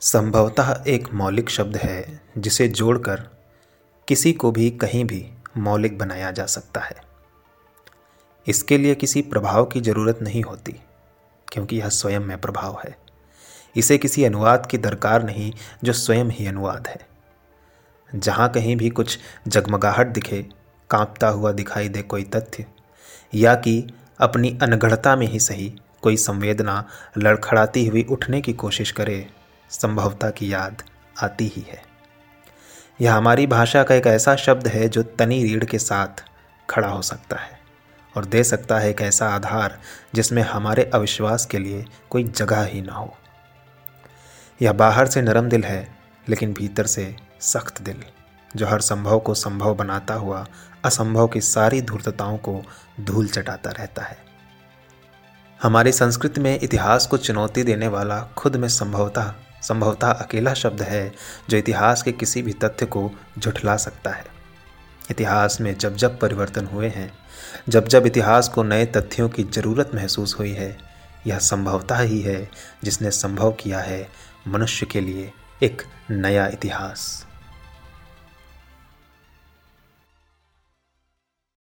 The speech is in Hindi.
संभवतः एक मौलिक शब्द है, जिसे जोड़कर किसी को भी कहीं भी मौलिक बनाया जा सकता है। इसके लिए किसी प्रभाव की ज़रूरत नहीं होती, क्योंकि यह स्वयं में प्रभाव है। इसे किसी अनुवाद की दरकार नहीं, जो स्वयं ही अनुवाद है। जहाँ कहीं भी कुछ जगमगाहट दिखे, कांपता हुआ दिखाई दे कोई तथ्य, या कि अपनी अनगढ़ता में ही सही कोई संवेदना लड़खड़ाती हुई उठने की कोशिश करे संभवता की याद आती ही है। यह हमारी भाषा का एक ऐसा शब्द है जो तनी रीढ़ के साथ खड़ा हो सकता है और दे सकता है एक ऐसा आधार जिसमें हमारे अविश्वास के लिए कोई जगह ही ना हो। यह बाहर से नरम दिल है, लेकिन भीतर से सख्त दिल, जो हर संभव को संभव बनाता हुआ, असंभव की सारी धूर्तताओं को धूल चटाता रहता है। हमारी संस्कृति में इतिहास को चुनौती देने वाला खुद में संभवतः संभवतः अकेला शब्द है, जो इतिहास के किसी भी तथ्य को झुठला सकता है। इतिहास में जब जब परिवर्तन हुए हैं, जब जब इतिहास को नए तथ्यों की ज़रूरत महसूस हुई है, यह संभवतः ही है जिसने संभव किया है मनुष्य के लिए एक नया इतिहास।